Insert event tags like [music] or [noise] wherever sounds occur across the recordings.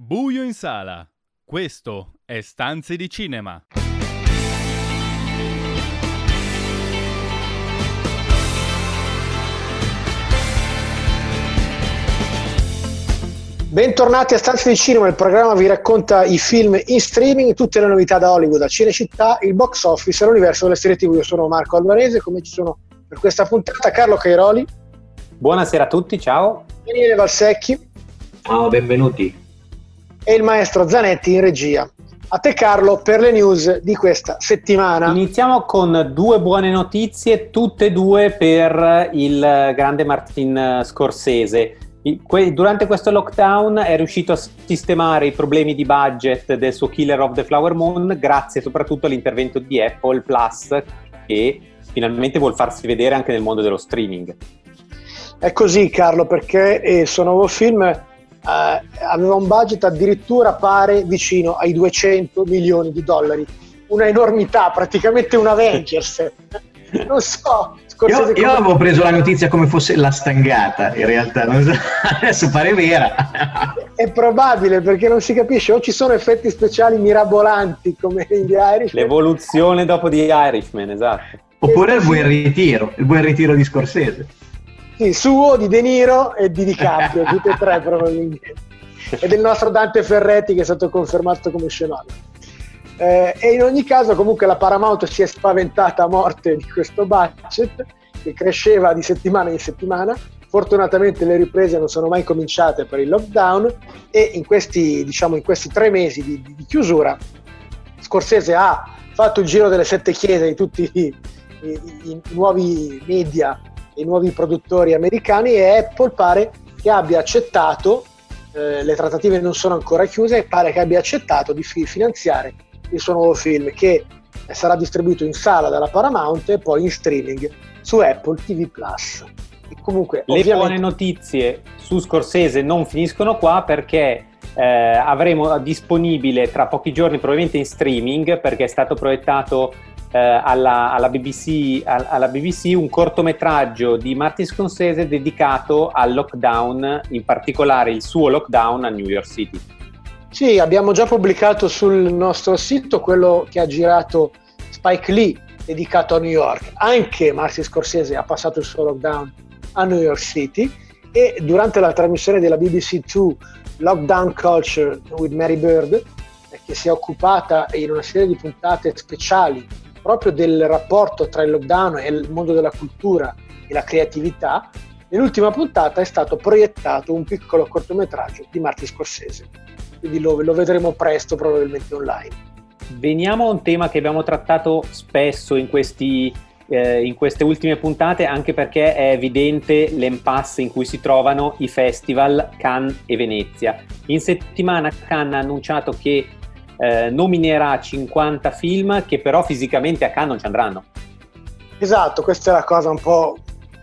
Buio in sala. Questo è Stanze di Cinema. Bentornati a Stanze di Cinema, il programma vi racconta i film in streaming, tutte le novità da Hollywood, da Cinecittà, il box office e l'universo delle serie TV. Io sono Marco Alvarese, come ci sono per questa puntata Carlo Cairoli. Buonasera a tutti, ciao. Daniele Valsecchi. Ciao, benvenuti. E il maestro Zanetti in regia. A te Carlo per le news di questa settimana. Iniziamo con due buone notizie, tutte e due per il grande Martin Scorsese. Durante questo lockdown è riuscito a sistemare i problemi di budget del suo Killer of the Flower Moon grazie soprattutto all'intervento di Apple Plus che finalmente vuol farsi vedere anche nel mondo dello streaming. È così Carlo perché il suo nuovo film eh, aveva un budget addirittura pare vicino ai 200 milioni di dollari, una enormità, praticamente un Avengers. [laughs] non so, io, io avevo preso la notizia come fosse la stangata, in realtà, so, [laughs] adesso pare vera. È probabile perché non si capisce, o ci sono effetti speciali mirabolanti come in The Irishman. L'evoluzione dopo di Irishman, esatto. Oppure il buon ritiro, il buon ritiro di Scorsese. Sì, suo, di De Niro e di DiCaprio, [laughs] tutte e tre probabilmente. E del nostro Dante Ferretti che è stato confermato come scenografo. Eh, e in ogni caso comunque la Paramount si è spaventata a morte di questo budget che cresceva di settimana in settimana. Fortunatamente le riprese non sono mai cominciate per il lockdown e in questi, diciamo, in questi tre mesi di, di, chiusura Scorsese ha fatto il giro delle sette chiese di tutti i, i, i nuovi media, i nuovi produttori americani e Apple pare che abbia accettato, eh, le trattative non sono ancora chiuse, e pare che abbia accettato di finanziare il suo nuovo film che sarà distribuito in sala dalla Paramount e poi in streaming su Apple TV Plus. E comunque, Le ovviamente... buone notizie su Scorsese non finiscono qua perché eh, avremo disponibile tra pochi giorni probabilmente in streaming perché è stato proiettato eh, alla, alla, BBC, alla, BBC, un cortometraggio di Martin Scorsese dedicato al lockdown, in particolare il suo lockdown a New York City. Sì, abbiamo già pubblicato sul nostro sito quello che ha girato Spike Lee dedicato a New York. Anche Martin Scorsese ha passato il suo lockdown a New York City e durante la trasmissione della BBC 2 Lockdown Culture with Mary Bird, che si è occupata in una serie di puntate speciali proprio del rapporto tra il lockdown e il mondo della cultura e la creatività, nell'ultima puntata è stato proiettato un piccolo cortometraggio di Martin Scorsese quindi lo, lo vedremo presto probabilmente online. Veniamo a un tema che abbiamo trattato spesso in, questi, eh, in queste ultime puntate, anche perché è evidente l'impasse in cui si trovano i festival Cannes e Venezia. In settimana Cannes ha annunciato che eh, nominerà 50 film che però fisicamente a Cannes non ci andranno. Esatto, questa è la cosa un po'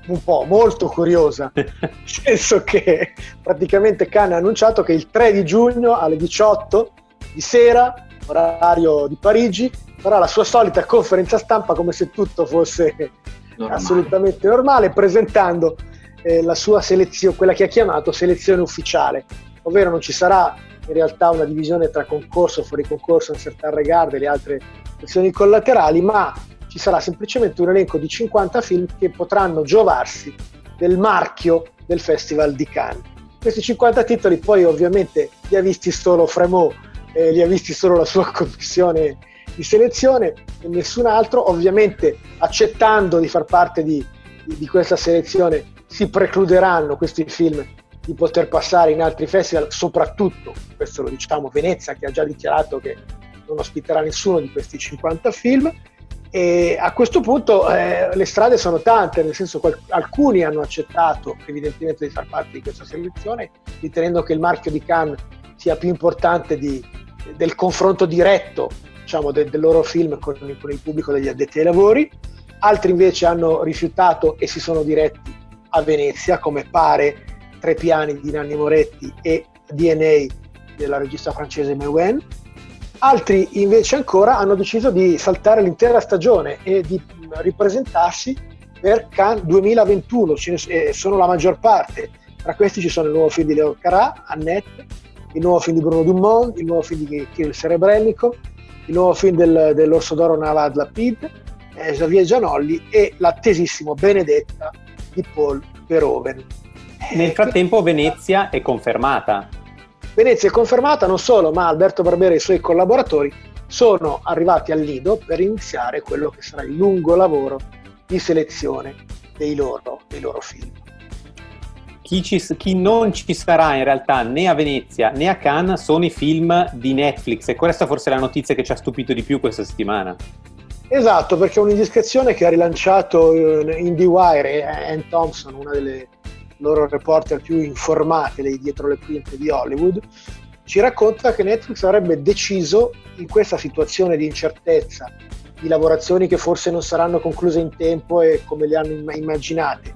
un po' molto curiosa, [laughs] nel senso che praticamente Cannes ha annunciato che il 3 di giugno alle 18 di sera, orario di Parigi, farà la sua solita conferenza stampa come se tutto fosse normale. assolutamente normale, presentando eh, la sua selezione, quella che ha chiamato selezione ufficiale, ovvero non ci sarà in realtà una divisione tra concorso, fuori concorso, un certain regard e le altre sezioni collaterali, ma ci sarà semplicemente un elenco di 50 film che potranno giovarsi del marchio del Festival di Cannes. Questi 50 titoli poi ovviamente li ha visti solo Fremont, eh, li ha visti solo la sua [laughs] commissione di selezione e nessun altro, ovviamente accettando di far parte di, di, di questa selezione si precluderanno questi film di poter passare in altri festival, soprattutto, questo lo diciamo, Venezia che ha già dichiarato che non ospiterà nessuno di questi 50 film e a questo punto eh, le strade sono tante, nel senso che alcuni hanno accettato evidentemente di far parte di questa selezione, ritenendo che il marchio di Cannes sia più importante di, del confronto diretto diciamo, de, del loro film con, con, il pubblico degli addetti ai lavori. Altri invece hanno rifiutato e si sono diretti a Venezia, come pare Tre piani di Nanni Moretti e DNA della regista francese Mewen Altri invece ancora hanno deciso di saltare l'intera stagione e di ripresentarsi per Cannes 2021, ce ne sono la maggior parte. Tra questi ci sono il nuovo film di Leo Carà, Annette, il nuovo film di Bruno Dumont, il nuovo film di Kirill Serebrenico, il nuovo film del, dell'Orso d'Oro Navad Lapid, eh, Xavier Gianolli e l'attesissimo Benedetta di Paul Verhoeven. Nel frattempo Venezia è confermata. Venezia è confermata non solo, ma Alberto Barbera e i suoi collaboratori sono arrivati al Lido per iniziare quello che sarà il lungo lavoro di selezione dei loro, dei loro film. Chi, ci, chi, non ci sarà in realtà né a Venezia né a Cannes sono i film di Netflix e questa forse è la notizia che ci ha stupito di più questa settimana. Esatto, perché è un'indiscrezione che ha rilanciato eh, IndieWire e Ann Thompson, una delle loro reporter più informate dei dietro le quinte di Hollywood, ci racconta che Netflix avrebbe deciso in questa situazione di incertezza, di lavorazioni che forse non saranno concluse in tempo e come le hanno immaginate,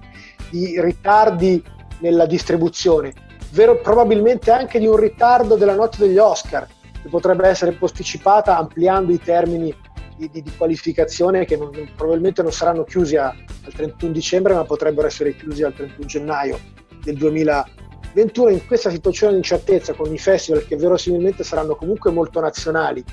di ritardi nella distribuzione, vero, probabilmente anche di un ritardo della notte degli Oscar, che potrebbe essere posticipata ampliando i termini di, di, di qualificazione che non, probabilmente non saranno chiusi a, al 31 dicembre, ma potrebbero essere chiusi al 31 gennaio del 2021. In questa situazione di incertezza con i festival che verosimilmente saranno comunque molto nazionali,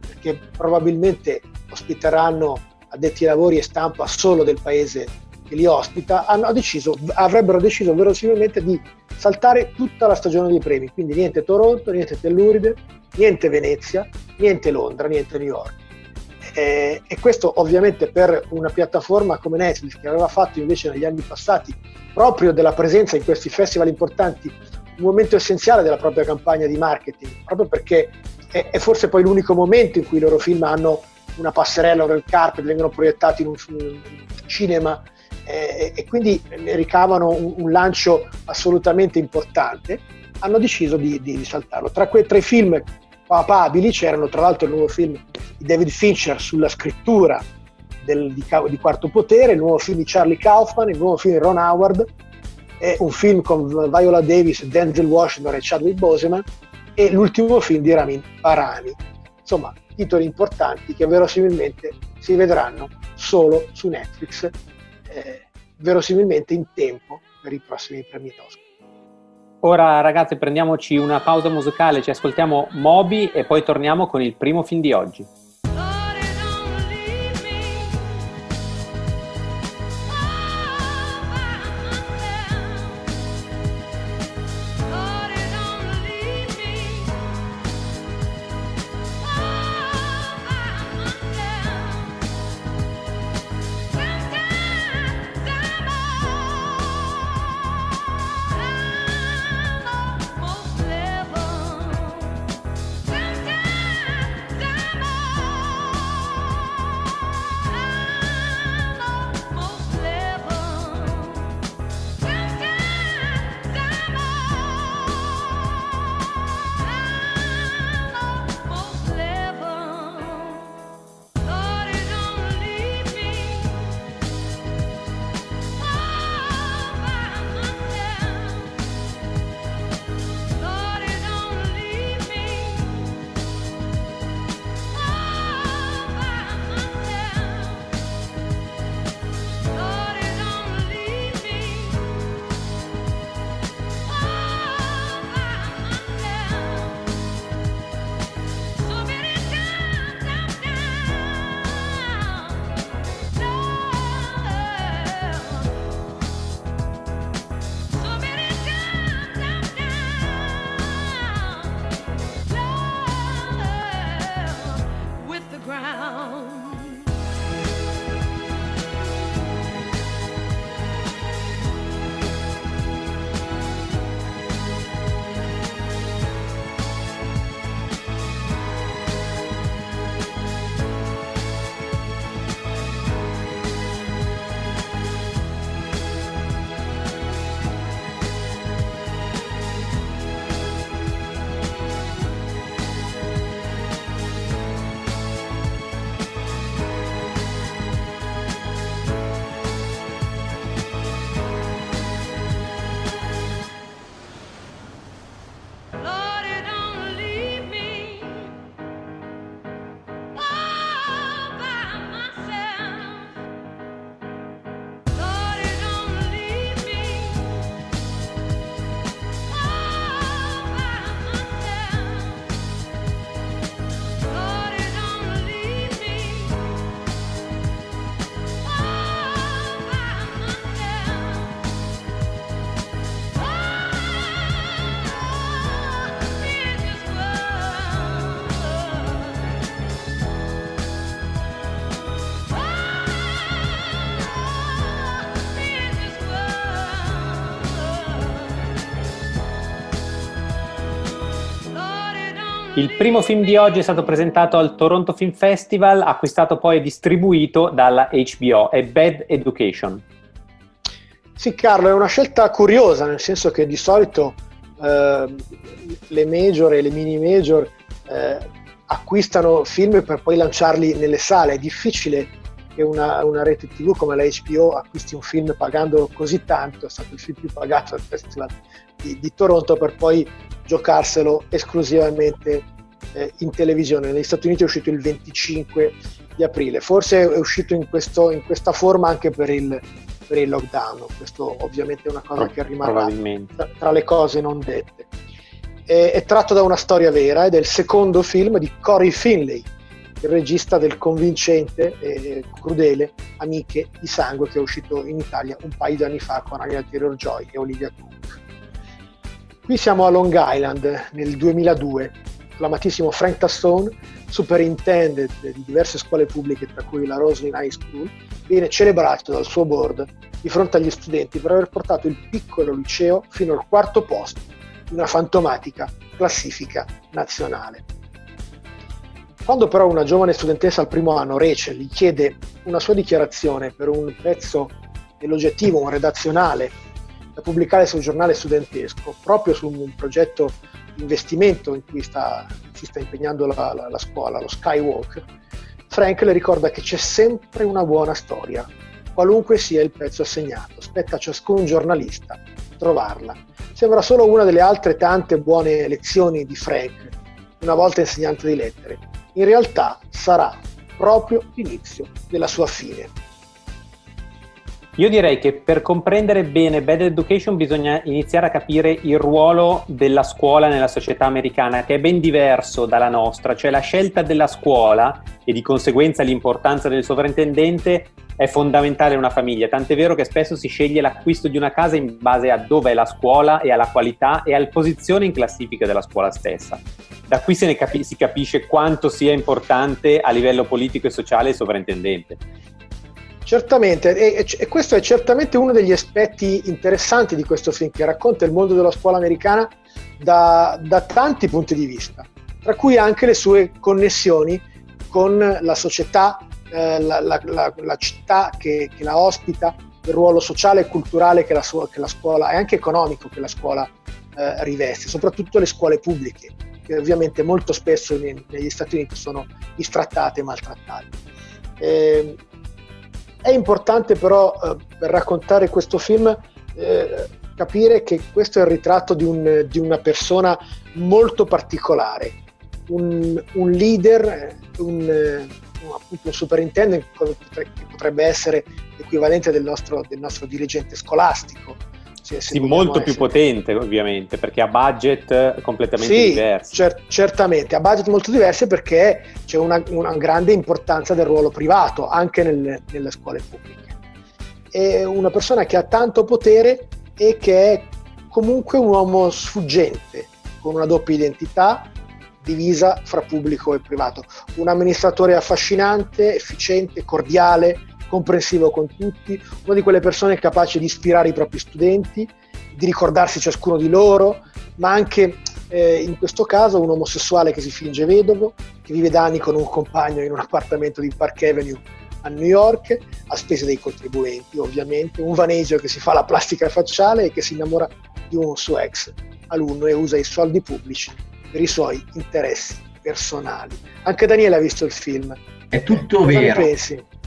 perché probabilmente ospiteranno addetti ai lavori e stampa solo del paese che li ospita, deciso, avrebbero deciso verosimilmente di saltare tutta la stagione dei premi, quindi niente Toronto, niente Telluride, niente Venezia, niente Londra, niente New York. Eh, e questo ovviamente per una piattaforma come Netflix che aveva fatto invece negli anni passati proprio della presenza in questi festival importanti un momento essenziale della propria campagna di marketing, proprio perché è, è forse poi l'unico momento in cui i loro film hanno una passerella o del carpet, vengono proiettati in un, un cinema eh, e quindi ricavano un, un, lancio assolutamente importante, hanno deciso di, di saltarlo. Tra, que, tra i film papabili c'erano tra l'altro il nuovo film David Fincher sulla scrittura del, di, di, Quarto Potere, il nuovo film di Charlie Kaufman, il nuovo film di Ron Howard, e un film con Viola Davis, Denzel Washington e Chadwick Boseman e l'ultimo film di Ramin Parani. Insomma, titoli importanti che verosimilmente si vedranno solo su Netflix, eh, verosimilmente in tempo per i prossimi premi Oscar. Ora ragazzi prendiamoci una pausa musicale, ci ascoltiamo Moby e poi torniamo con il primo film di oggi. Il primo film di oggi è stato presentato al Toronto Film Festival, acquistato poi e distribuito dalla HBO, è Bad Education. Sì, Carlo, è una scelta curiosa, nel senso che di solito eh, le major e le mini major eh, acquistano film per poi lanciarli nelle sale. È difficile che una, una, rete TV come la HBO acquisti un film pagando così tanto, è stato il film più pagato al Festival di, di Toronto, per poi giocarselo esclusivamente eh, in televisione. Negli Stati Uniti è uscito il 25 di aprile, forse è uscito in, questo, in questa forma anche per il, per il, lockdown, questo ovviamente è una cosa che rimarrà tra, tra le cose non dette. È, è tratto da una storia vera ed è il secondo film di Corey Finlay, il regista del convincente e crudele Amiche di sangue che è uscito in Italia un paio di anni fa con Anya Taylor Joy e Olivia Cook. Qui siamo a Long Island nel 2002. L'amatissimo Frank Tassone, superintendent di diverse scuole pubbliche, tra cui la Roslyn High School, viene celebrato dal suo board di fronte agli studenti per aver portato il piccolo liceo fino al quarto posto di una fantomatica classifica nazionale. Quando però una giovane studentessa al primo anno, Rachel, gli chiede una sua dichiarazione per un pezzo elogiativo, un redazionale da pubblicare sul giornale studentesco, proprio su un progetto di investimento in cui sta, si sta impegnando la, la, la scuola, lo Skywalk, Frank le ricorda che c'è sempre una buona storia, qualunque sia il pezzo assegnato. Spetta a ciascun giornalista trovarla. Sembra solo una delle altre tante buone lezioni di Frank, una volta insegnante di lettere. In realtà sarà proprio l'inizio della sua fine. Io direi che per comprendere bene Bad Education bisogna iniziare a capire il ruolo della scuola nella società americana, che è ben diverso dalla nostra, cioè la scelta della scuola e di conseguenza l'importanza del sovrintendente è fondamentale in una famiglia, tant'è vero che spesso si sceglie l'acquisto di una casa in base a dove è la scuola e alla qualità e alla posizione in classifica della scuola stessa. Da qui ne capi- si capisce quanto sia importante a livello politico e sociale il sovrintendente. Certamente, e, e, questo è certamente uno degli aspetti interessanti di questo film che racconta il mondo della scuola americana da, da tanti punti di vista, tra cui anche le sue connessioni con la società, eh, la, la, la, la, città che, che, la ospita, il ruolo sociale e culturale che la, sua, che la scuola e anche economico che la scuola eh, riveste, soprattutto le scuole pubbliche, che ovviamente molto spesso negli Stati Uniti sono distrattate e maltrattate. Eh, è importante però eh, per raccontare questo film eh, capire che questo è il ritratto di, un, di una persona molto particolare, un, un leader, un, un, appunto un superintendent che potrebbe essere l'equivalente del nostro, del nostro dirigente scolastico, se, se sì, molto essere. più potente ovviamente perché ha budget completamente sì, diversi. Cer- certamente, ha budget molto diversi perché c'è una, una, grande importanza del ruolo privato anche nel, nelle scuole pubbliche. È una persona che ha tanto potere e che è comunque un uomo sfuggente, con una doppia identità divisa fra pubblico e privato. Un amministratore affascinante, efficiente, cordiale, comprensivo con tutti, una di quelle persone capaci di ispirare i propri studenti, di ricordarsi ciascuno di loro, ma anche eh, in questo caso un omosessuale che si finge vedovo, che vive da anni con un compagno in un appartamento di Park Avenue a New York, a spese dei contribuenti ovviamente, un vanesio che si fa la plastica facciale e che si innamora di un suo ex alunno e usa i soldi pubblici per i suoi interessi personali. Anche Daniele ha visto il film. È tutto Cosa vero.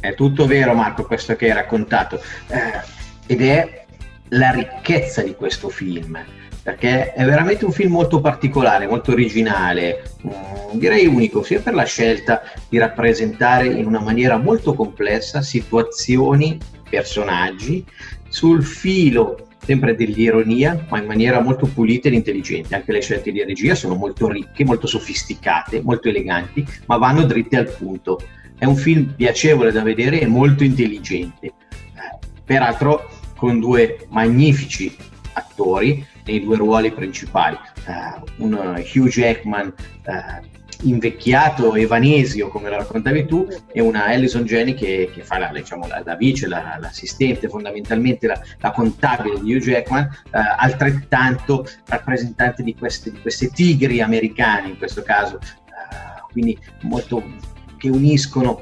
È tutto vero Marco questo che hai raccontato eh, ed è la ricchezza di questo film perché è veramente un film molto particolare, molto originale, mm, direi unico sia per la scelta di rappresentare in una maniera molto complessa situazioni, personaggi, sul filo sempre dell'ironia, ma in maniera molto pulita ed intelligente. Anche le scelte di regia sono molto ricche, molto sofisticate, molto eleganti, ma vanno dritte al punto. È un film piacevole da vedere e molto intelligente. Peraltro con due magnifici attori nei due ruoli principali. Uh, un Hugh Jackman uh, invecchiato Evanesio, come lo raccontavi tu, e una Alison Jenny che, che fa la, diciamo, la, la vice, la, l'assistente, fondamentalmente la, la, contabile di Hugh Jackman, eh, altrettanto rappresentante di queste, di queste, tigri americane in questo caso, eh, quindi molto che uniscono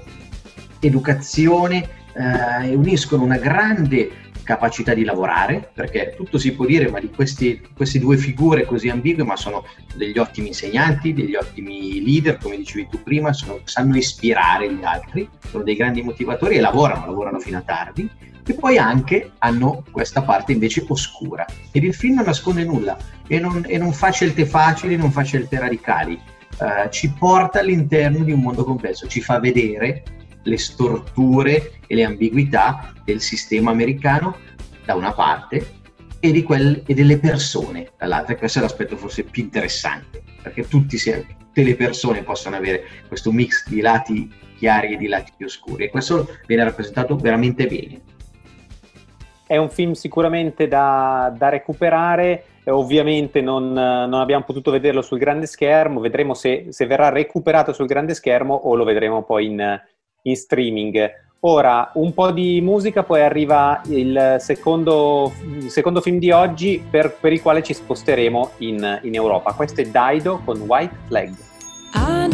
educazione eh, e uniscono una grande capacità di lavorare, perché tutto si può dire, ma di questi, queste due figure così ambigue, ma sono degli ottimi insegnanti, degli ottimi leader, come dicevi tu prima, sono, sanno ispirare gli altri, sono dei grandi motivatori e lavorano, lavorano fino a tardi, e poi anche hanno questa parte invece oscura. Ed il film non nasconde nulla e non, e non fa scelte facili, non fa scelte radicali, uh, ci porta all'interno di un mondo complesso, ci fa vedere le storture e le ambiguità del sistema americano da una parte e, quel, e delle persone dall'altra. Questo è l'aspetto forse più interessante, perché tutti, tutte le persone possono avere questo mix di lati chiari e di lati più oscuri e questo viene rappresentato veramente bene. È un film sicuramente da, da recuperare, ovviamente non, non, abbiamo potuto vederlo sul grande schermo, vedremo se, se, verrà recuperato sul grande schermo o lo vedremo poi in, in streaming. Ora, un po' di musica, poi arriva il secondo, il secondo film di oggi per, per, il quale ci sposteremo in, in Europa. Questo è Dido con White Flag. I.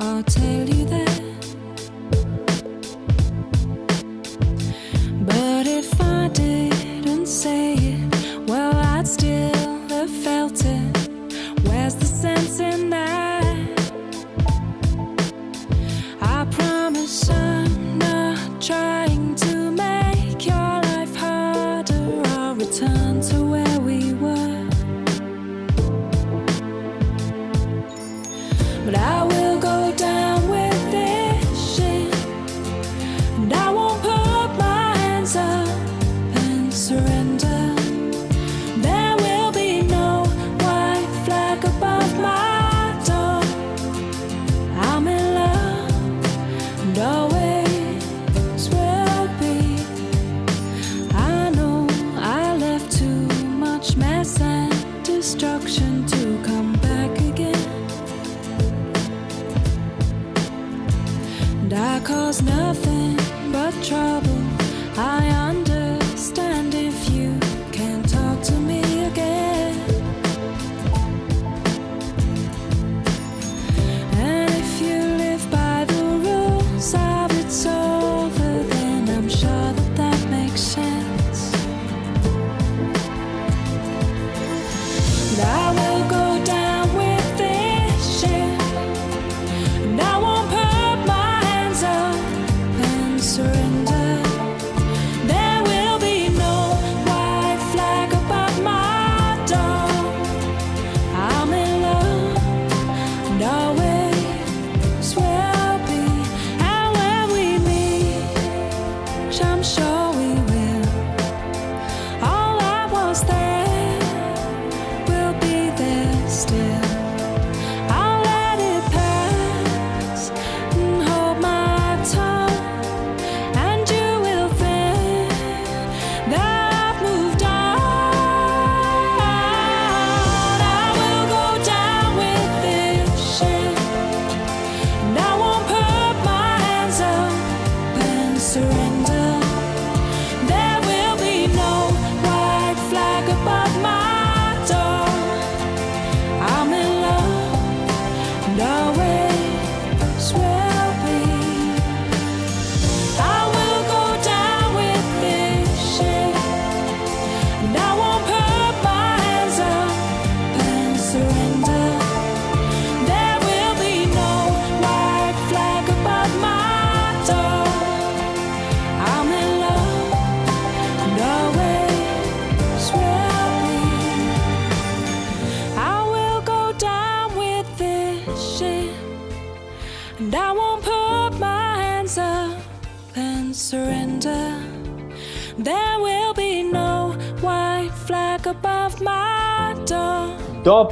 I'll tell you that.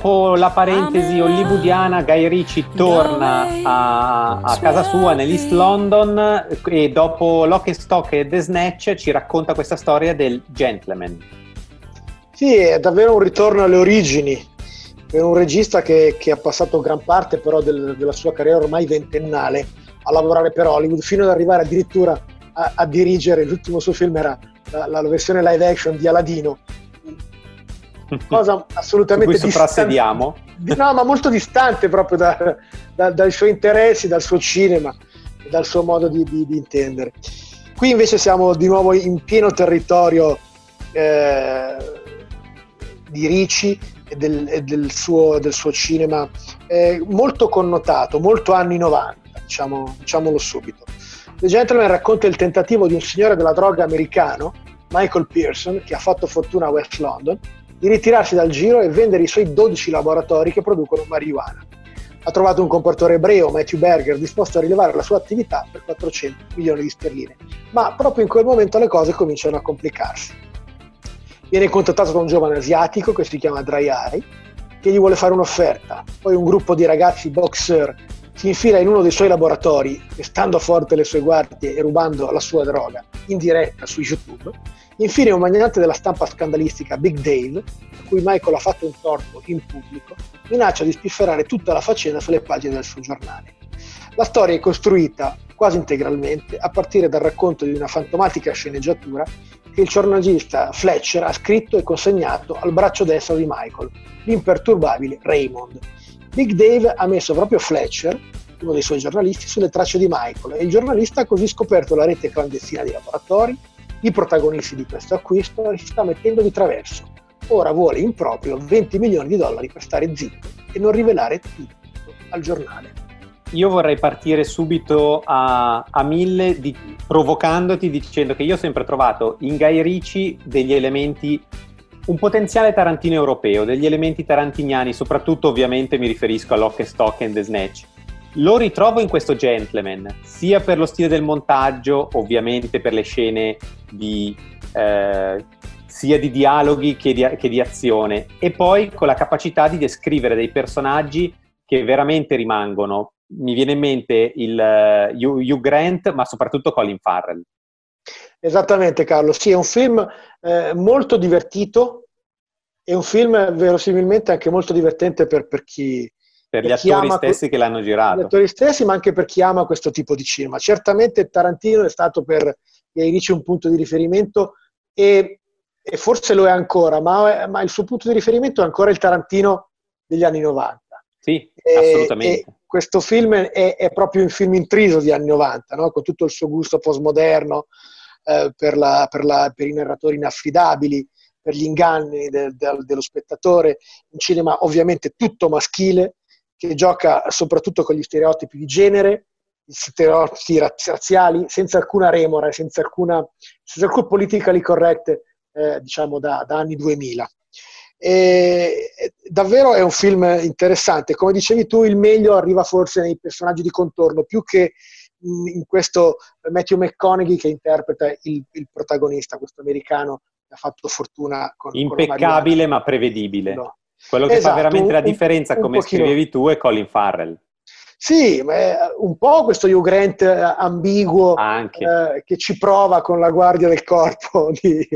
Dopo la parentesi hollywoodiana, Guy Ritchie torna a, a casa sua nell'East London e dopo Lock and Stock e The Snatch ci racconta questa storia del gentleman. Sì, è davvero un ritorno alle origini, per un regista che, che ha passato gran parte però del, della sua carriera ormai ventennale a lavorare per Hollywood, fino ad arrivare addirittura a, a dirigere, l'ultimo suo film era la, la, versione live action di Aladino, cosa assolutamente distante. No, ma molto distante proprio da, da, dai suoi interessi, dal suo cinema, dal suo modo di, di, di, intendere. Qui invece siamo di nuovo in pieno territorio eh, di Ricci e del, e del, suo, del suo, cinema eh, molto connotato, molto anni 90, diciamo, diciamolo subito. The Gentleman racconta il tentativo di un signore della droga americano, Michael Pearson, che ha fatto fortuna a West London, di ritirarsi dal giro e vendere i suoi 12 laboratori che producono marijuana. Ha trovato un comportatore ebreo, Matthew Berger, disposto a rilevare la sua attività per 400 milioni di sterline, ma proprio in quel momento le cose cominciano a complicarsi. Viene contattato da un giovane asiatico che si chiama Eye, che gli vuole fare un'offerta. Poi un gruppo di ragazzi boxer si infila in uno dei suoi laboratori, stando forte le sue guardie e rubando la sua droga in diretta su YouTube. Infine un magnate della stampa scandalistica, Big Dave, a cui Michael ha fatto un torto in pubblico, minaccia di spifferare tutta la faccenda sulle pagine del suo giornale. La storia è costruita quasi integralmente a partire dal racconto di una fantomatica sceneggiatura che il giornalista Fletcher ha scritto e consegnato al braccio destro di Michael, l'imperturbabile Raymond, Big Dave ha messo proprio Fletcher, uno dei suoi giornalisti, sulle tracce di Michael e il giornalista ha così scoperto la rete clandestina di laboratori, i protagonisti di questo acquisto si sta mettendo di traverso. Ora vuole in proprio 20 milioni di dollari per stare zitto e non rivelare tutto al giornale. Io vorrei partire subito a, a mille di, provocandoti dicendo che io ho sempre trovato in Guy Ricci degli elementi un potenziale tarantino europeo, degli elementi tarantiniani, soprattutto ovviamente mi riferisco a Lock Stock and The Snatch. Lo ritrovo in questo Gentleman, sia per lo stile del montaggio, ovviamente per le scene di, eh, sia di dialoghi che di, che di azione, e poi con la capacità di descrivere dei personaggi che veramente rimangono. Mi viene in mente il uh, Hugh Grant, ma soprattutto Colin Farrell. Esattamente Carlo, sì, è un film eh, molto divertito, è un film verosimilmente anche molto divertente per, per chi... Per, per gli attori stessi que- che l'hanno girato. Gli attori stessi, ma anche per chi ama questo tipo di cinema. Certamente Tarantino è stato per Ricci un punto di riferimento e, e forse lo è ancora, ma, ma, il suo punto di riferimento è ancora il Tarantino degli anni 90. Sì, e, assolutamente. E questo film è, è, proprio un film intriso di anni 90, no? con tutto il suo gusto postmoderno, eh, per, la, per, la, per, i narratori inaffidabili, per gli inganni de, de, dello spettatore, un cinema ovviamente tutto maschile, che gioca soprattutto con gli stereotipi di genere, gli stereotipi razziali, senza alcuna remora, senza alcuna, senza alcuna politically correct, eh, diciamo, da, da, anni 2000. E, davvero è un film interessante. Come dicevi tu, il meglio arriva forse nei personaggi di contorno, più che in questo Matthew McConaughey che interpreta il, il protagonista, questo americano che ha fatto fortuna con impeccabile con ma prevedibile. No. Quello che esatto, fa veramente la differenza, un, un come pochino. scrivevi tu, è Colin Farrell. Sì, un po' questo Hugh Grant ambiguo eh, che ci prova con la guardia del corpo [laughs] di,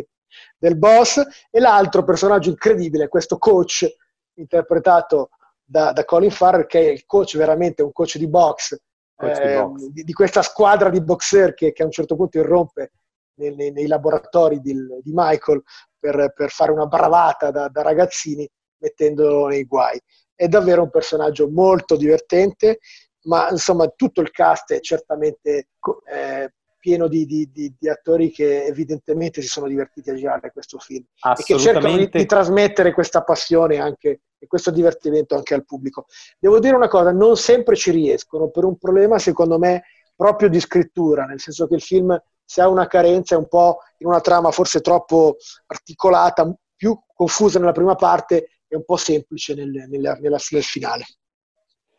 del boss e l'altro personaggio incredibile, questo coach interpretato da, da Colin Farrell che è il coach veramente un coach di box eh, di, di, questa squadra di boxer che, che, a un certo punto irrompe nei, nei, nei laboratori di, di Michael per, per, fare una bravata da, da, ragazzini mettendolo nei guai. È davvero un personaggio molto divertente, ma insomma tutto il cast è certamente eh, pieno di, di, di, di, attori che evidentemente si sono divertiti a girare questo film e che cercano di, di, trasmettere questa passione anche, e questo divertimento anche al pubblico. Devo dire una cosa, non sempre ci riescono per un problema secondo me proprio di scrittura, nel senso che il film se ha una carenza è un po' in una trama forse troppo articolata, più confusa nella prima parte e un po' semplice nel, nel, nella, nel finale.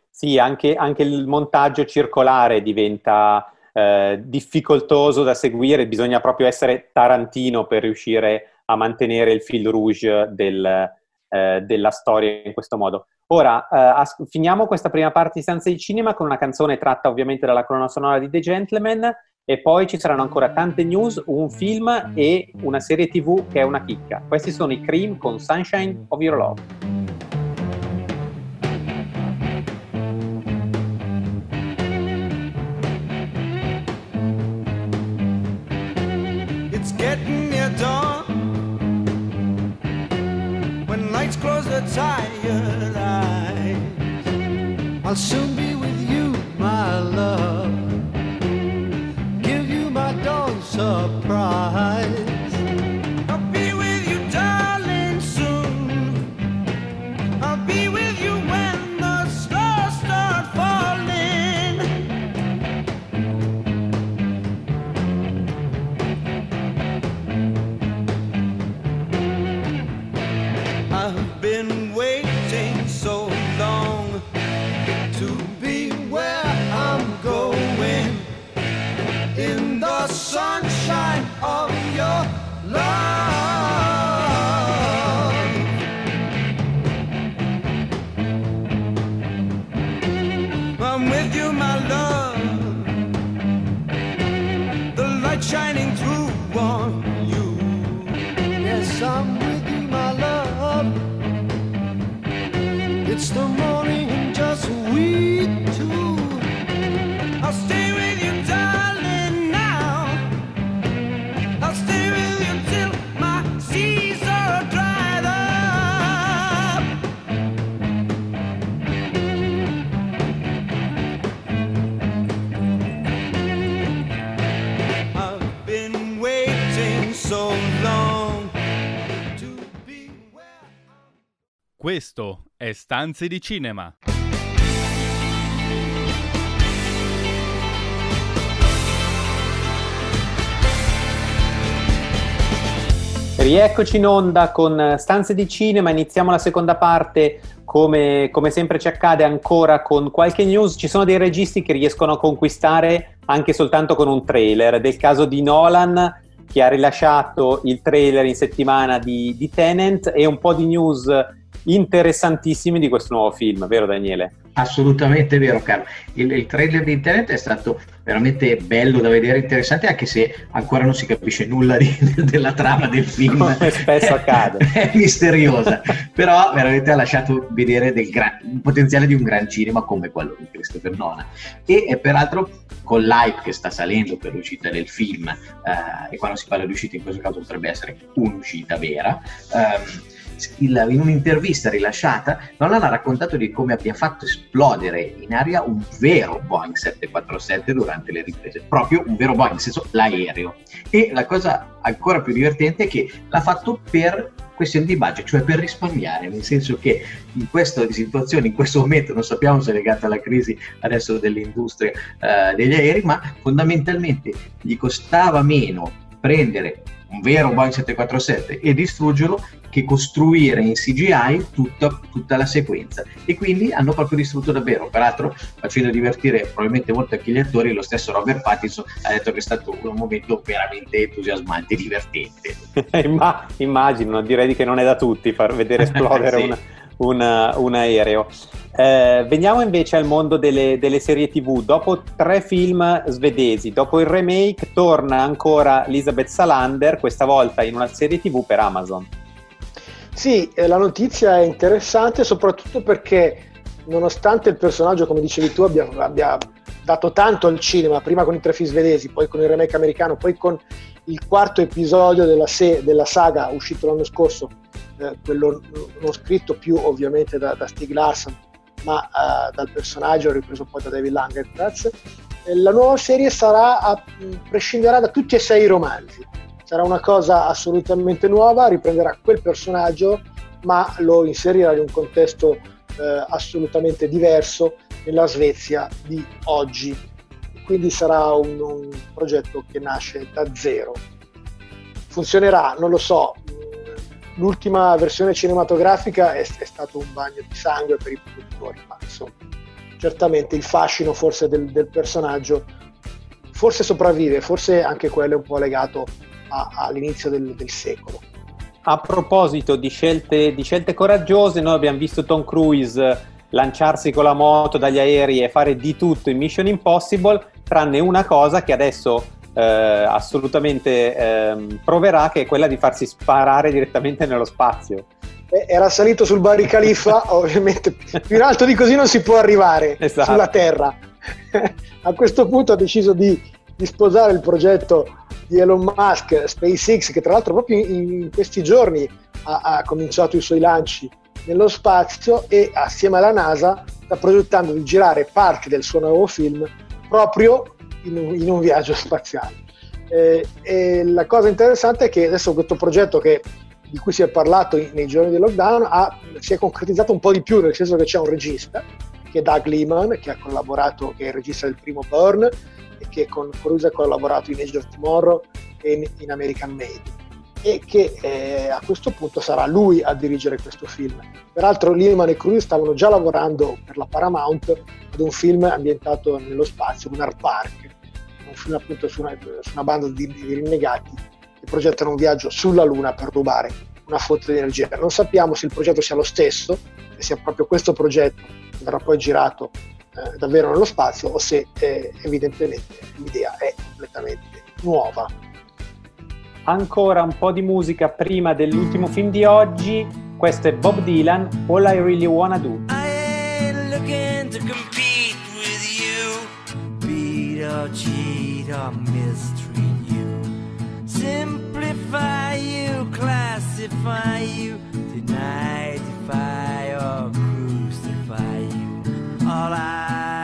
Sì, anche, anche il montaggio circolare diventa eh, difficoltoso da seguire, bisogna proprio essere tarantino per riuscire a mantenere il fil rouge del, eh, della storia in questo modo. Ora, eh, as- finiamo questa prima parte di Stanza di Cinema con una canzone tratta ovviamente dalla colonna sonora di The Gentleman e poi ci saranno ancora tante news, un film e una serie tv che è una chicca. Questi sono i Cream con Sunshine of Your Love. When lights close the tired eyes I'll soon be Questo è Stanze di Cinema. Rieccoci in onda con Stanze di Cinema, iniziamo la seconda parte, come, come, sempre ci accade ancora con qualche news, ci sono dei registi che riescono a conquistare anche soltanto con un trailer, del caso di Nolan che ha rilasciato il trailer in settimana di, di Tenant e un po' di news interessantissimi di questo nuovo film, vero Daniele? Assolutamente vero, caro. Il, il, trailer di internet è stato veramente bello da vedere, interessante, anche se ancora non si capisce nulla di, [laughs] della trama del film. Come spesso accade. [laughs] è misteriosa, però veramente ha lasciato vedere del gran, il potenziale di un gran cinema come quello di Christopher Nolan. E, e peraltro con l'hype che sta salendo per l'uscita del film, eh, e quando si parla di uscita in questo caso potrebbe essere un'uscita vera, ehm, il, in un'intervista rilasciata, Nolan ha raccontato di come abbia fatto esplodere in aria un vero Boeing 747 durante le riprese, proprio un vero Boeing, nel senso l'aereo. E la cosa ancora più divertente è che l'ha fatto per questione di budget, cioè per risparmiare, nel senso che in questa situazione, in questo momento, non sappiamo se è legata alla crisi adesso dell'industria eh, degli aerei, ma fondamentalmente gli costava meno prendere un vero Boeing 747 e distruggerlo che costruire in CGI tutta, tutta, la sequenza. E quindi hanno proprio distrutto davvero. Peraltro facendo divertire probabilmente molto anche gli attori lo stesso Robert Pattinson ha detto che è stato un momento veramente entusiasmante e divertente [laughs] immagino direi che non è da tutti far vedere [laughs] esplodere sì. una, una, un aereo eh, veniamo invece al mondo delle, delle, serie tv. Dopo tre film svedesi, dopo il remake, torna ancora Elizabeth Salander, questa volta in una serie tv per Amazon. Sì, eh, la notizia è interessante soprattutto perché nonostante il personaggio, come dicevi tu, abbia, abbia dato tanto al cinema, prima con i tre film svedesi, poi con il remake americano, poi con il quarto episodio della, se- della saga uscito l'anno scorso, eh, quello non scritto più ovviamente da, da Stig Larsson, ma uh, dal personaggio ripreso poi da David Langertz. La nuova serie sarà a, prescinderà da tutti e sei i romanzi. Sarà una cosa assolutamente nuova, riprenderà quel personaggio, ma lo inserirà in un contesto eh, assolutamente diverso nella Svezia di oggi. Quindi sarà un, un progetto che nasce da zero. Funzionerà, non lo so, l'ultima versione cinematografica è, è, stato un bagno di sangue per i produttori, ma insomma, certamente il fascino forse del, del personaggio forse sopravvive, forse anche quello è un po' legato a, all'inizio del, del, secolo. A proposito di scelte, di scelte coraggiose, noi abbiamo visto Tom Cruise lanciarsi con la moto dagli aerei e fare di tutto in Mission Impossible. tranne una cosa che adesso eh, assolutamente eh, proverà, che è quella di farsi sparare direttamente nello spazio. Era salito sul Bari Khalifa, [laughs] ovviamente più in alto di così non si può arrivare esatto. sulla Terra. [laughs] A questo punto ha deciso di, di sposare il progetto di Elon Musk, SpaceX, che tra l'altro proprio in, questi giorni ha, ha, cominciato i suoi lanci nello spazio e assieme alla NASA sta progettando di girare parte del suo nuovo film proprio in un, in un viaggio spaziale. Eh, e la cosa interessante è che adesso questo progetto che, di cui si è parlato in, nei giorni del lockdown ha, si è concretizzato un po' di più, nel senso che c'è un regista, che è Doug Lehman, che ha collaborato, che è il regista del primo Burn, che con Cruise ha collaborato in Age of Tomorrow e in, in American Made e che eh, a questo punto sarà lui a dirigere questo film. Peraltro Lehman e Cruise stavano già lavorando per la Paramount ad un film ambientato nello spazio, Lunar Park, un film appunto su una, su una banda di, di rinnegati che progettano un viaggio sulla Luna per rubare una fonte di energia. Non sappiamo se il progetto sia lo stesso, se sia proprio questo progetto che verrà poi girato eh, davvero nello spazio o se eh, evidentemente l'idea è completamente nuova ancora un po' di musica prima dell'ultimo film di oggi. Questo è Bob Dylan, All I Really Wanna Do. I ain't looking to compete with you, beat or cheat or mistreat you, simplify you, classify you, deny, defy or. All I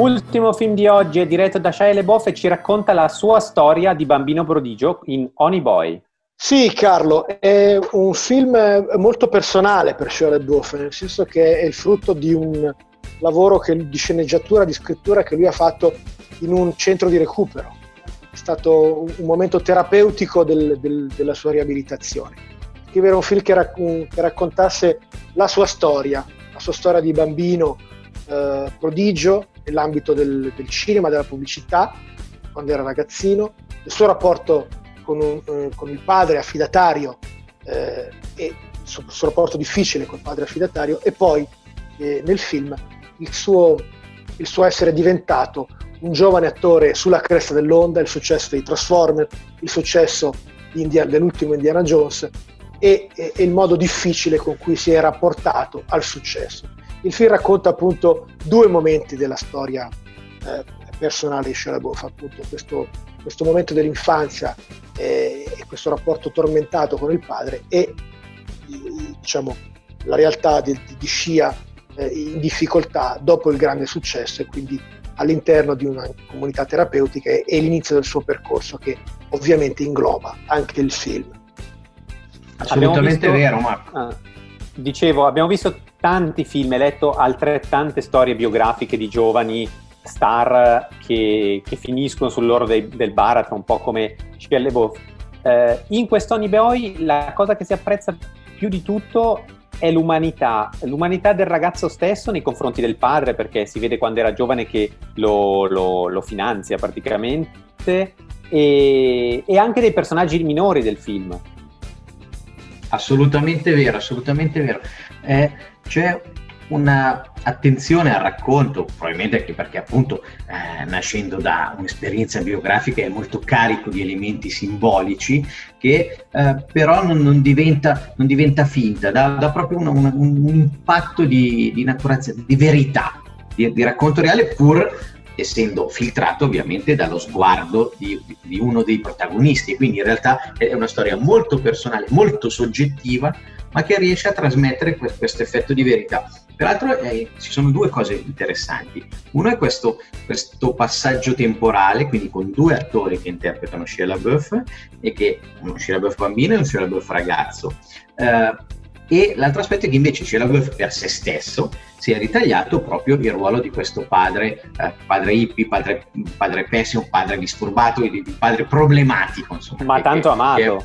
Ultimo film di oggi è diretto da Shia LeBoff e ci racconta la sua storia di bambino prodigio in Honey Boy. Sì, Carlo, è un film molto personale per Shia LeBoff, nel senso che è il frutto di un lavoro che, di sceneggiatura, di scrittura che lui ha fatto in un centro di recupero. È stato un momento terapeutico del, del, della sua riabilitazione. Scrivere un film che, rac- che raccontasse la sua storia, la sua storia di bambino eh, prodigio nell'ambito del, del, cinema, della pubblicità, quando era ragazzino, il suo rapporto con, un, eh, con il padre affidatario eh, e il suo, il suo, rapporto difficile col padre affidatario e poi eh, nel film il suo, il suo essere diventato un giovane attore sulla cresta dell'onda, il successo dei Transformer, il successo Indiana, dell'ultimo Indiana Jones e, e, e, il modo difficile con cui si è rapportato al successo Il film racconta appunto due momenti della storia eh, personale di Shia appunto questo, questo, momento dell'infanzia eh, e questo rapporto tormentato con il padre e diciamo, la realtà di, di Shia eh, in difficoltà dopo il grande successo e quindi all'interno di una comunità terapeutica e, e l'inizio del suo percorso che ovviamente ingloba anche il film. Assolutamente visto, vero, Marco. Ah, dicevo, abbiamo visto tanti film, hai letto altrettante storie biografiche di giovani star che, che finiscono sull'oro dei, del baratro, un po' come Shia LaBeouf. Eh, in Tony Boy la cosa che si apprezza più di tutto è l'umanità, l'umanità del ragazzo stesso nei confronti del padre, perché si vede quando era giovane che lo, lo, lo finanzia praticamente, e, e anche dei personaggi minori del film. Assolutamente vero, assolutamente vero. Eh, c'è un'attenzione al racconto, probabilmente anche perché appunto eh, nascendo da un'esperienza biografica è molto carico di elementi simbolici che eh, però non, non, diventa, non, diventa, finta, dà, dà proprio una, una, un impatto di, di, di verità, di, di racconto reale pur essendo filtrato ovviamente dallo sguardo di, di, uno dei protagonisti. Quindi in realtà è una storia molto personale, molto soggettiva, ma che riesce a trasmettere questo effetto di verità. Peraltro eh, ci sono due cose interessanti. Uno è questo, questo, passaggio temporale, quindi con due attori che interpretano Shia LaBeouf, e che uno Shia LaBeouf bambino e uno Shia LaBeouf ragazzo. Eh, e l'altro aspetto è che invece LaBeouf per se stesso si è ritagliato proprio il ruolo di questo padre, eh, padre hippie, padre, padre pessimo, padre disturbato, padre problematico. Insomma, Ma tanto amato. Che,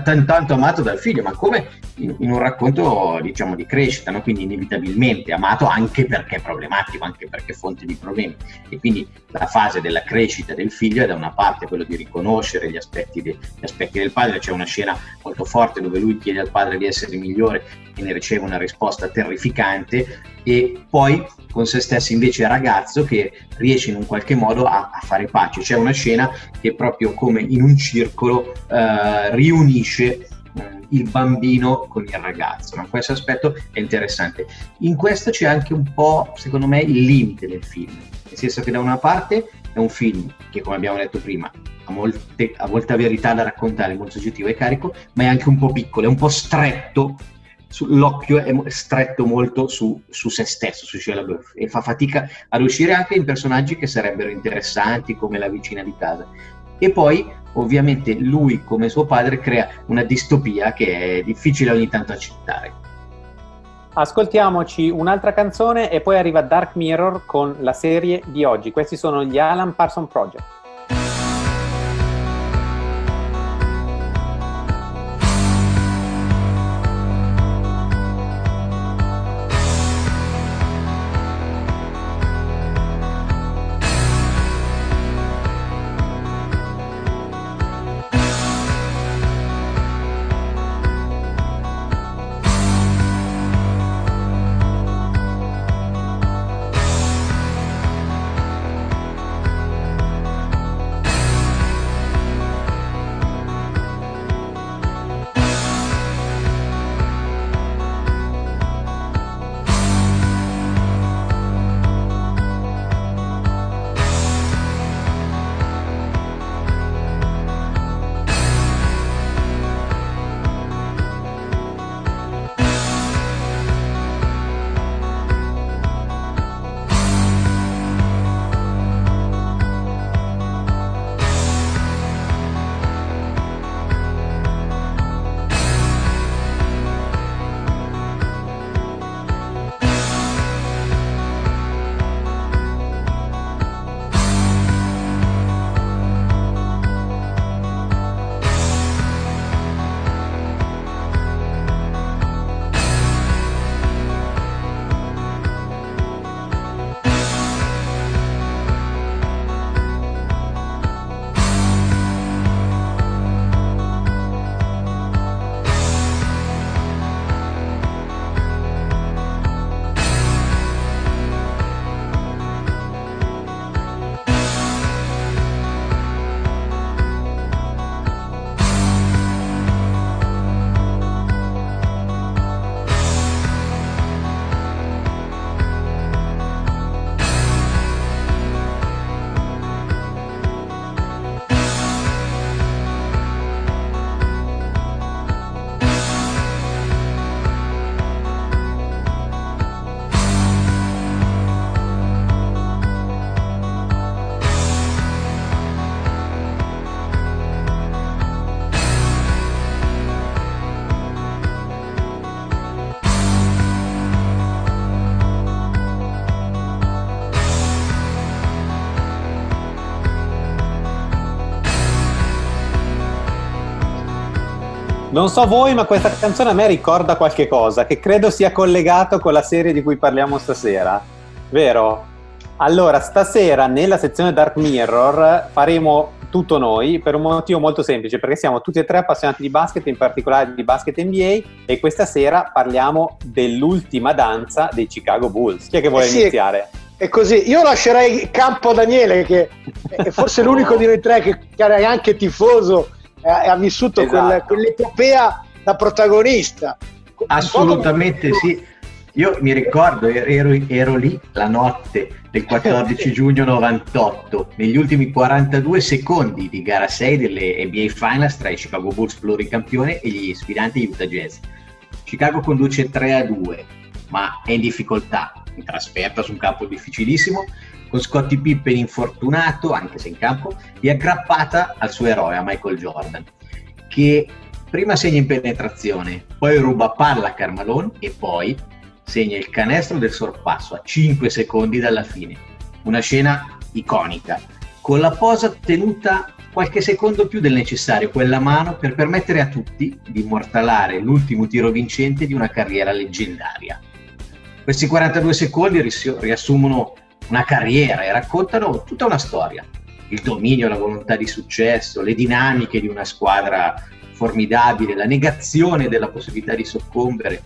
tanto amato dal figlio, ma come in, in un racconto diciamo di crescita, no? quindi inevitabilmente amato anche perché è problematico, anche perché è fonte di problemi. E quindi la fase della crescita del figlio è da una parte quello di riconoscere gli aspetti, de, gli aspetti del padre, c'è una scena molto forte dove lui chiede al padre di essere migliore e ne riceve una risposta terrificante e poi con se stesso invece è ragazzo che riesce in un qualche modo a, a, fare pace. C'è una scena che proprio come in un circolo eh, riunisce eh, il bambino con il ragazzo. Ma questo aspetto è interessante. In questo c'è anche un po', secondo me, il limite del film. Nel senso che da una parte è un film che, come abbiamo detto prima, ha, molte, ha molta verità da raccontare, molto soggettivo e carico, ma è anche un po' piccolo, è un po' stretto l'occhio è stretto molto su, su se stesso, su Shia LaBeouf, e fa fatica a riuscire anche in personaggi che sarebbero interessanti come la vicina di casa. E poi, ovviamente, lui come suo padre crea una distopia che è difficile ogni tanto accettare. Ascoltiamoci un'altra canzone e poi arriva Dark Mirror con la serie di oggi. Questi sono gli Alan Parson Project. Non so voi, ma questa canzone a me ricorda qualche cosa che credo sia collegato con la serie di cui parliamo stasera, vero? Allora, stasera nella sezione Dark Mirror faremo tutto noi per un motivo molto semplice, perché siamo tutti e tre appassionati di basket, in particolare di basket NBA, e questa sera parliamo dell'ultima danza dei Chicago Bulls. Chi è che vuole eh sì, iniziare? È così, io lascerei campo a Daniele, che è forse l'unico di noi tre che, che è anche tifoso e ha vissuto esatto. quel, quell'epopea da protagonista. Assolutamente sì. Io mi ricordo, ero, ero, lì la notte del 14 [laughs] giugno 98, negli ultimi 42 secondi di gara 6 delle NBA Finals tra i Chicago Bulls pluricampione e gli sfidanti Utah Jazz. Chicago conduce 3 a 2, ma è in difficoltà, in trasferta su un campo difficilissimo, con Scottie Pippen infortunato, anche se in campo, e aggrappata al suo eroe, a Michael Jordan, che prima segna in penetrazione, poi ruba palla a Carmalone e poi segna il canestro del sorpasso a 5 secondi dalla fine. Una scena iconica, con la posa tenuta qualche secondo più del necessario, quella mano, per permettere a tutti di immortalare l'ultimo tiro vincente di una carriera leggendaria. Questi 42 secondi riassumono una carriera e raccontano tutta una storia. Il dominio, la volontà di successo, le dinamiche di una squadra formidabile, la negazione della possibilità di soccombere,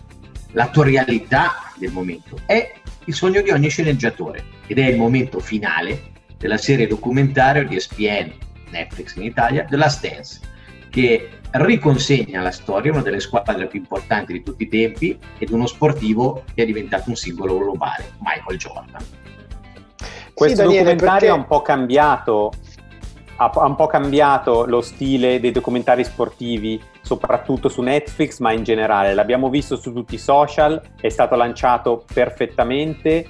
l'attorialità del momento. È il sogno di ogni sceneggiatore ed è il momento finale della serie documentario di ESPN, Netflix in Italia, The Last Dance, che riconsegna la storia, una delle squadre più importanti di tutti i tempi ed uno sportivo che è diventato un simbolo globale, Michael Jordan. Questo sì, Daniele, documentario perché... ha un po' cambiato ha, un po' cambiato lo stile dei documentari sportivi, soprattutto su Netflix, ma in generale. L'abbiamo visto su tutti i social, è stato lanciato perfettamente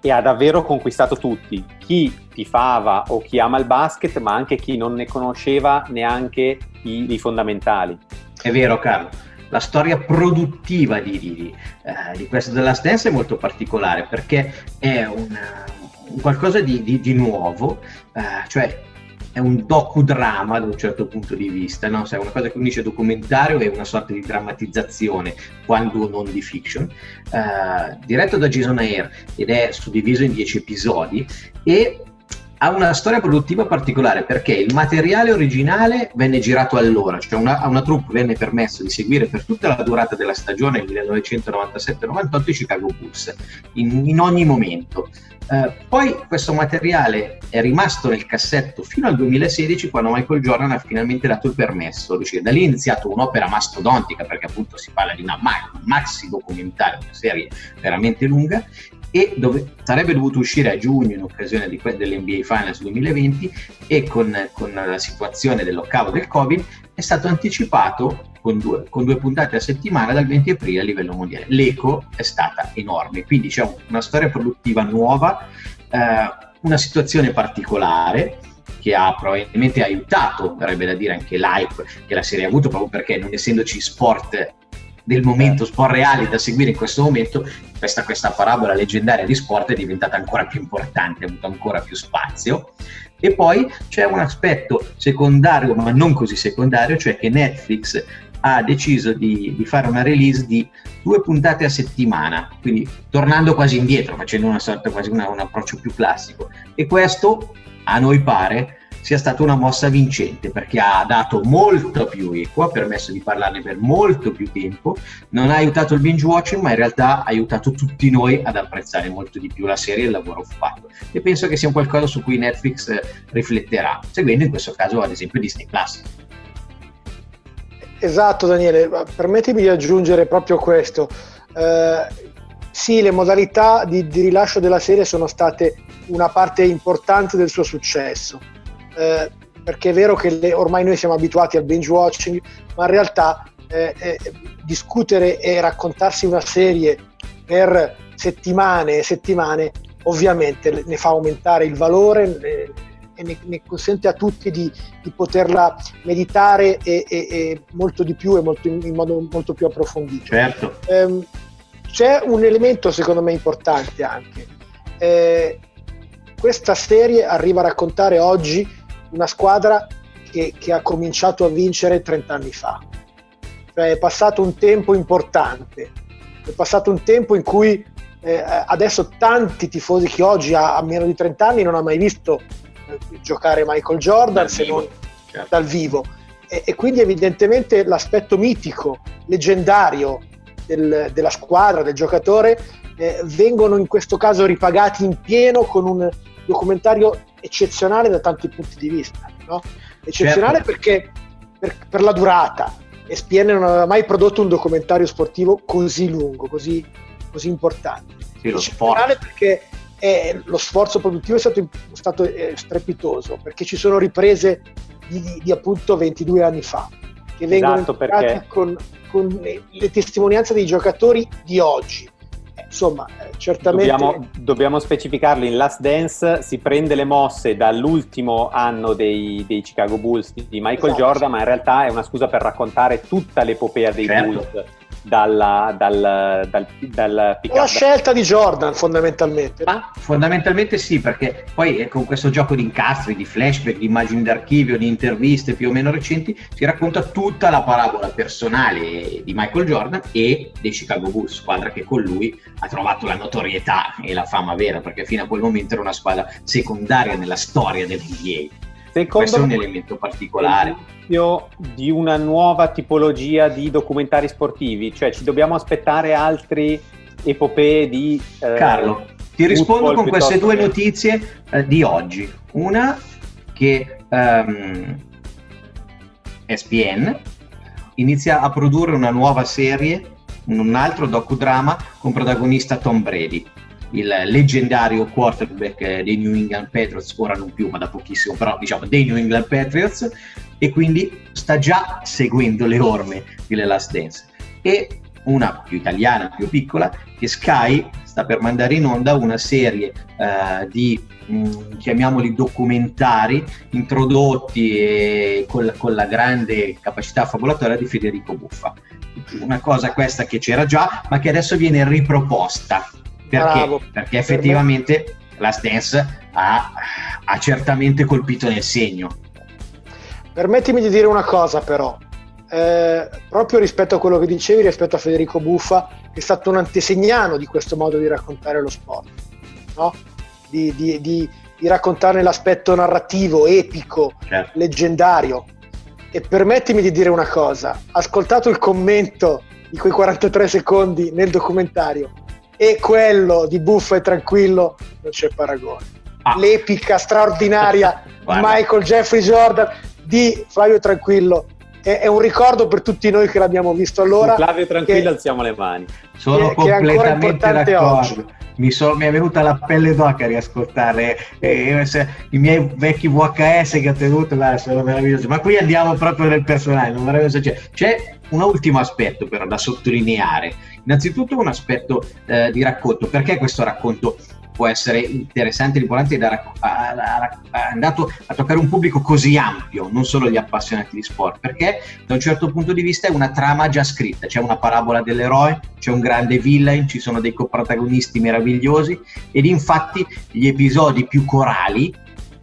e ha davvero conquistato tutti. Chi tifava o chi ama il basket, ma anche chi non ne conosceva neanche i, i fondamentali. È vero, Carlo. La storia produttiva di, di, eh, di questo della Dance è molto particolare perché è una, qualcosa di, di, di nuovo, eh, cioè è un docudrama da un certo punto di vista, no? Cioè una cosa che unisce documentario e una sorta di drammatizzazione, quando non di fiction, uh, diretto da Jason Ayer ed è suddiviso in dieci episodi e ha una storia produttiva particolare perché il materiale originale venne girato allora, cioè una, a una troupe venne permesso di seguire per tutta la durata della stagione 1997-98 i Chicago Bulls, in, in ogni momento. Uh, poi questo materiale è rimasto nel cassetto fino al 2016 quando Michael Jordan ha finalmente dato il permesso uscire. Da lì è iniziato un'opera mastodontica perché appunto si parla di una maxi documentario, una serie veramente lunga e dove sarebbe dovuto uscire a giugno in occasione di dell'NBA Finals 2020 e con, con la situazione dell'occavo del Covid è stato anticipato con due, con due, puntate a settimana dal 20 aprile a livello mondiale. L'eco è stata enorme, quindi c'è una storia produttiva nuova, eh, una situazione particolare che ha probabilmente aiutato, verrebbe da dire anche l'hype che la serie ha avuto, proprio perché non essendoci sport del momento, sport reali da seguire in questo momento, questa, questa parabola leggendaria di sport è diventata ancora più importante, ha avuto ancora più spazio. E poi c'è un aspetto secondario, ma non così secondario, cioè che Netflix ha deciso di, di, fare una release di due puntate a settimana, quindi tornando quasi indietro, facendo una sorta quasi una, un approccio più classico. E questo, a noi pare, sia stata una mossa vincente perché ha dato molto più eco, ha permesso di parlarne per molto più tempo, non ha aiutato il binge watching ma in realtà ha aiutato tutti noi ad apprezzare molto di più la serie e il lavoro fatto e penso che sia un qualcosa su cui Netflix rifletterà, seguendo in questo caso ad esempio Disney Plus. Esatto Daniele, permettimi di aggiungere proprio questo. Eh, sì, le modalità di, di rilascio della serie sono state una parte importante del suo successo eh, perché è vero che le, ormai noi siamo abituati al binge watching, ma in realtà eh, eh, discutere e raccontarsi una serie per settimane e settimane ovviamente ne fa aumentare il valore eh, e ne, ne, consente a tutti di, di poterla meditare e, e, e, molto di più e molto, in modo molto più approfondito. Certo. Um, c'è un elemento secondo me importante anche. Eh, questa serie arriva a raccontare oggi una squadra che, che ha cominciato a vincere 30 anni fa. cioè è passato un tempo importante, è passato un tempo in cui eh, adesso tanti tifosi che oggi ha, ha, meno di 30 anni non ha mai visto eh, giocare Michael Jordan dal se vivo, non certo. dal vivo e, e, quindi evidentemente l'aspetto mitico, leggendario del, della squadra, del giocatore eh, vengono in questo caso ripagati in pieno con un documentario eccezionale da tanti punti di vista. No? Eccezionale certo. perché per, per, la durata. ESPN non aveva mai prodotto un documentario sportivo così lungo, così, così importante. Sì, eccezionale perché è, lo sforzo produttivo è stato, stato è strepitoso, perché ci sono riprese di, di, di, appunto 22 anni fa, che vengono esatto, con, con le testimonianze dei giocatori di oggi insomma, eh, certamente... Dobbiamo, dobbiamo, specificarlo, in Last Dance si prende le mosse dall'ultimo anno dei, dei Chicago Bulls di Michael esatto. Jordan, ma in realtà è una scusa per raccontare tutta l'epopea dei certo. Bulls dalla, dal, dal, dal pick La scelta di Jordan fondamentalmente. Ma fondamentalmente sì, perché poi con questo gioco di incastri, di flashback, di immagini d'archivio, di interviste più o meno recenti, si racconta tutta la parabola personale di Michael Jordan e dei Chicago Bulls, squadra che con lui ha trovato la notorietà e la fama vera, perché fino a quel momento era una squadra secondaria nella storia dell'NBA. Secondo Questo è un elemento particolare. Di una nuova tipologia di documentari sportivi, cioè ci dobbiamo aspettare altri epopee di... Eh, Carlo, ti rispondo con queste due che... notizie eh, di oggi. Una che um, ehm, SPN inizia a produrre una nuova serie, un altro docudrama con protagonista Tom Brady il leggendario quarterback dei New England Patriots, ora non più ma da pochissimo, però diciamo dei New England Patriots e quindi sta già seguendo le orme di The Last Dance. E una più italiana, più piccola, che Sky sta per mandare in onda una serie uh, di, mm, chiamiamoli documentari, introdotti con, con la grande capacità fabulatoria di Federico Buffa. Una cosa questa che c'era già, ma che adesso viene riproposta perché? Perché effettivamente la Dance ha, ha certamente colpito nel segno. Permettimi di dire una cosa però, eh, proprio rispetto a quello che dicevi, rispetto a Federico Buffa, che è stato un antesignano di questo modo di raccontare lo sport, no? di, di, di, di, raccontarne l'aspetto narrativo, epico, certo. leggendario. E permettimi di dire una cosa, ascoltato il commento di quei 43 secondi nel documentario, e quello di buffo e tranquillo non c'è paragone. Ah. L'epica straordinaria [laughs] di Michael Jeffrey Jordan di Flavio Tranquillo è, è, un ricordo per tutti noi che l'abbiamo visto allora. Flavio Tranquillo che, alziamo le mani. Sono che, completamente che d'accordo. Mi, so, mi, è venuta la pelle d'oca a riascoltare eh, i miei vecchi VHS che ho tenuto, là, sono meravigliosi. Ma qui andiamo proprio nel personale. C'è. c'è un ultimo aspetto però da sottolineare Innanzitutto un aspetto eh, di racconto, perché questo racconto può essere interessante e importante ed è andato a toccare un pubblico così ampio, non solo gli appassionati di sport, perché da un certo punto di vista è una trama già scritta, c'è una parabola dell'eroe, c'è un grande villain, ci sono dei coprotagonisti meravigliosi ed infatti gli episodi più corali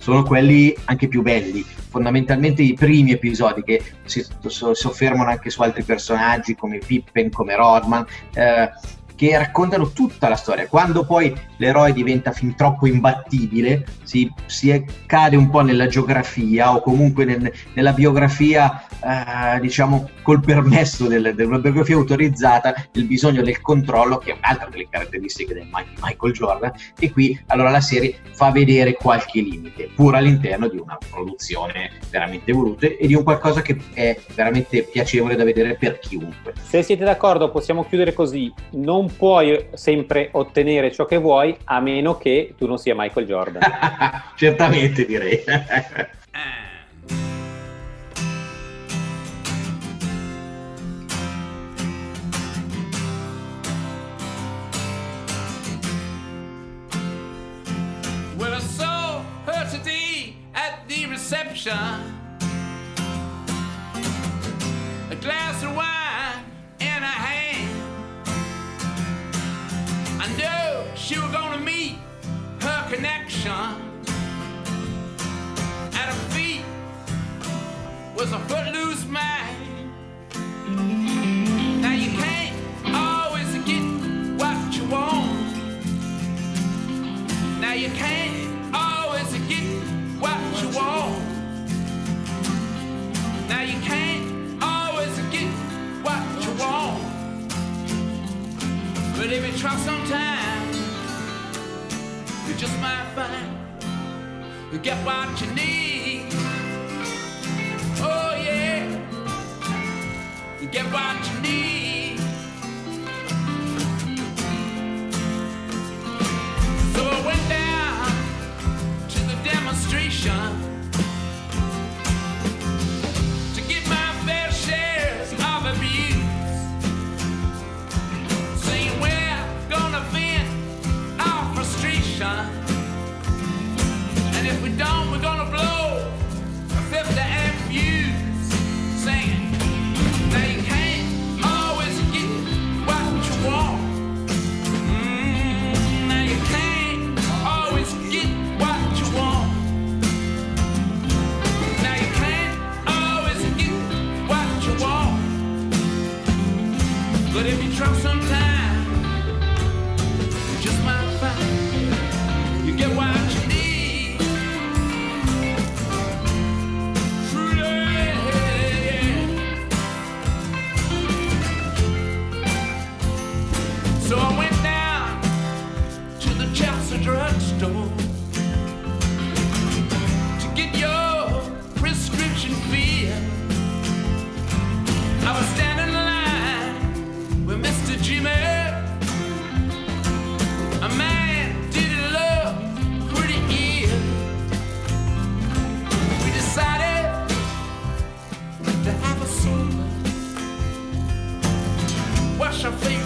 sono quelli anche più belli, fondamentalmente i primi episodi che si soffermano anche su altri personaggi come Pippen, come Rodman, eh, che raccontano tutta la storia. Quando poi l'eroe diventa fin troppo imbattibile, si, si cade un po' nella geografia o comunque nel, nella biografia, eh, diciamo, col permesso del, della biografia autorizzata, il bisogno del controllo, che è un'altra delle caratteristiche del Michael Jordan, e qui allora la serie fa vedere qualche limite, pur all'interno di una produzione veramente voluta e di un qualcosa che è veramente piacevole da vedere per chiunque. Se siete d'accordo possiamo chiudere così, non puoi sempre ottenere ciò che vuoi a meno che tu non sia Michael Jordan. [laughs] Certamente direi. A glass of wine. she was gonna meet her connection. At her feet was a footloose man. Now you can't always get what you want. Now you can't always get what you want. Now you can't always get what you want. But if you try sometimes just might find you get what you need. Oh yeah, you get what you need. So I went down to the demonstration. So I went down to the Chelsea drugstore to get your prescription filled. I was standing in line with Mr. Jimmy, a man did he love pretty ill. We decided to have a scene, wash our feet.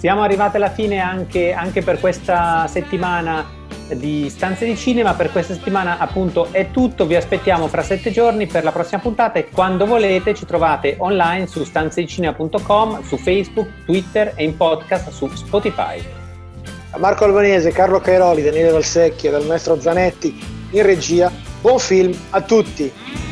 Siamo arrivati alla fine anche, anche, per questa settimana di Stanze di Cinema. Per questa settimana appunto è tutto. Vi aspettiamo fra sette giorni per la prossima puntata e quando volete ci trovate online su stanzedicinema.com, su Facebook, Twitter e in podcast su Spotify. Marco Albanese, Carlo Cairoli, Daniele Valsecchia, dal maestro Zanetti in regia. Buon film a tutti!